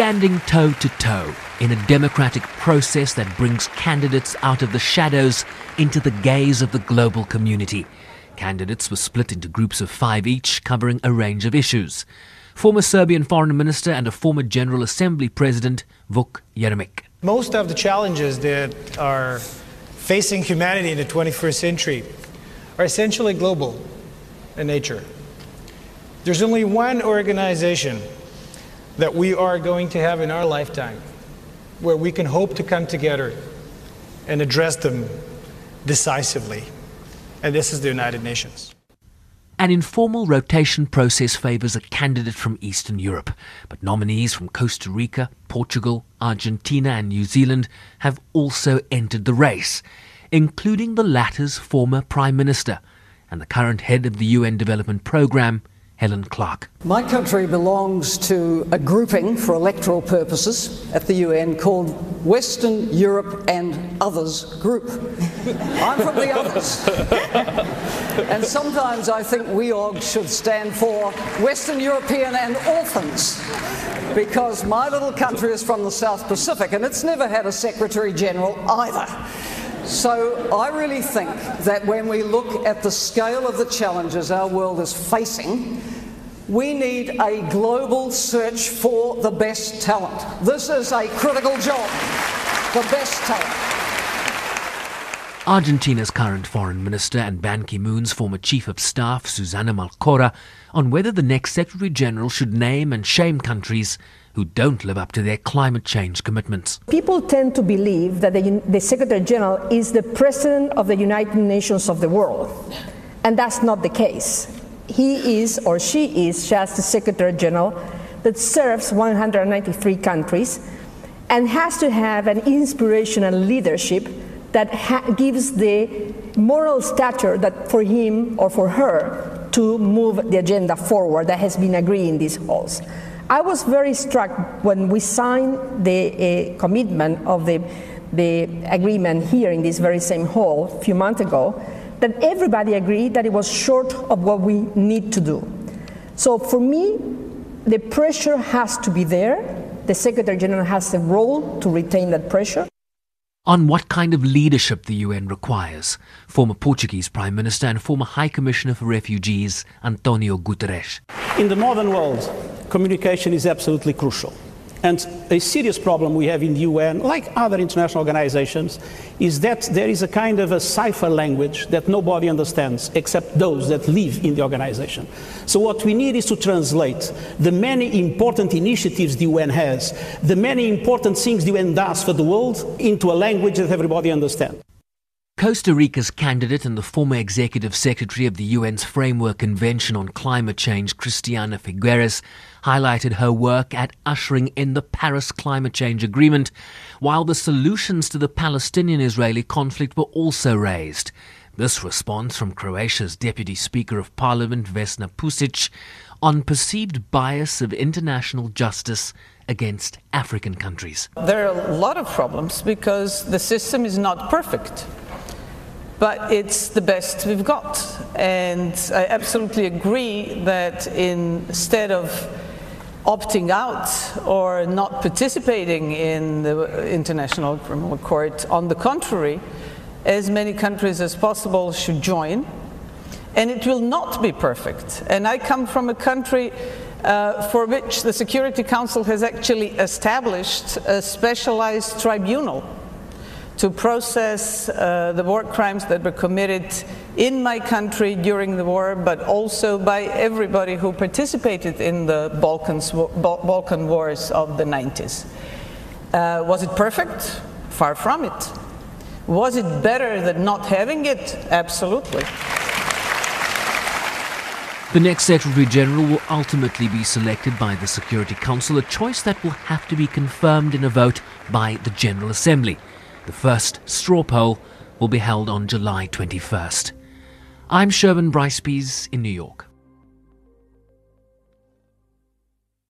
standing toe to toe in a democratic process that brings candidates out of the shadows into the gaze of the global community. Candidates were split into groups of five each, covering a range of issues. Former Serbian Foreign Minister and a former General Assembly President, Vuk Jeremic. Most of the challenges that are facing humanity in the 21st century are essentially global in nature. There's only one organization that we are going to have in our lifetime where we can hope to come together and address them decisively, and this is the United Nations. An informal rotation process favours a candidate from Eastern Europe, but nominees from Costa Rica, Portugal, Argentina, and New Zealand have also entered the race, including the latter's former Prime Minister and the current head of the UN Development Programme, Helen Clark. My country belongs to a grouping for electoral purposes at the UN called Western Europe and Others Group. I'm from the others. and sometimes I think we WEOG should stand for Western European and Orphans because my little country is from the South Pacific and it's never had a Secretary General either. So I really think that when we look at the scale of the challenges our world is facing, we need a global search for the best talent. This is a critical job. The best talent. Argentina's current foreign minister and Ban Ki moon's former chief of staff, Susana Malcorra, on whether the next Secretary General should name and shame countries who don't live up to their climate change commitments. People tend to believe that the, the Secretary General is the President of the United Nations of the world, and that's not the case. He is or she is just the Secretary General that serves 193 countries and has to have an inspirational leadership that ha- gives the moral stature that for him or for her to move the agenda forward that has been agreed in these halls. I was very struck when we signed the uh, commitment of the, the agreement here in this very same hall a few months ago that everybody agreed that it was short of what we need to do. So for me, the pressure has to be there. The Secretary General has a role to retain that pressure on what kind of leadership the UN requires. Former Portuguese Prime Minister and former High Commissioner for Refugees, Antonio Guterres. In the modern world, communication is absolutely crucial. And a serious problem we have in the UN, like other international organizations, is that there is a kind of a cipher language that nobody understands except those that live in the organization. So, what we need is to translate the many important initiatives the UN has, the many important things the UN does for the world, into a language that everybody understands. Costa Rica's candidate and the former executive secretary of the UN's Framework Convention on Climate Change, Christiana Figueres, highlighted her work at ushering in the Paris Climate Change Agreement, while the solutions to the Palestinian Israeli conflict were also raised. This response from Croatia's Deputy Speaker of Parliament, Vesna Pusic, on perceived bias of international justice against African countries. There are a lot of problems because the system is not perfect but it's the best we've got. And I absolutely agree that instead of opting out or not participating in the International Criminal Court, on the contrary, as many countries as possible should join. And it will not be perfect. And I come from a country uh, for which the Security Council has actually established a specialized tribunal to process uh, the war crimes that were committed in my country during the war, but also by everybody who participated in the Balkans, Balkan wars of the 90s. Uh, was it perfect? Far from it. Was it better than not having it? Absolutely. The next Secretary General will ultimately be selected by the Security Council, a choice that will have to be confirmed in a vote by the General Assembly. The first straw poll will be held on July 21st. I'm Sherwin Bryce in New York.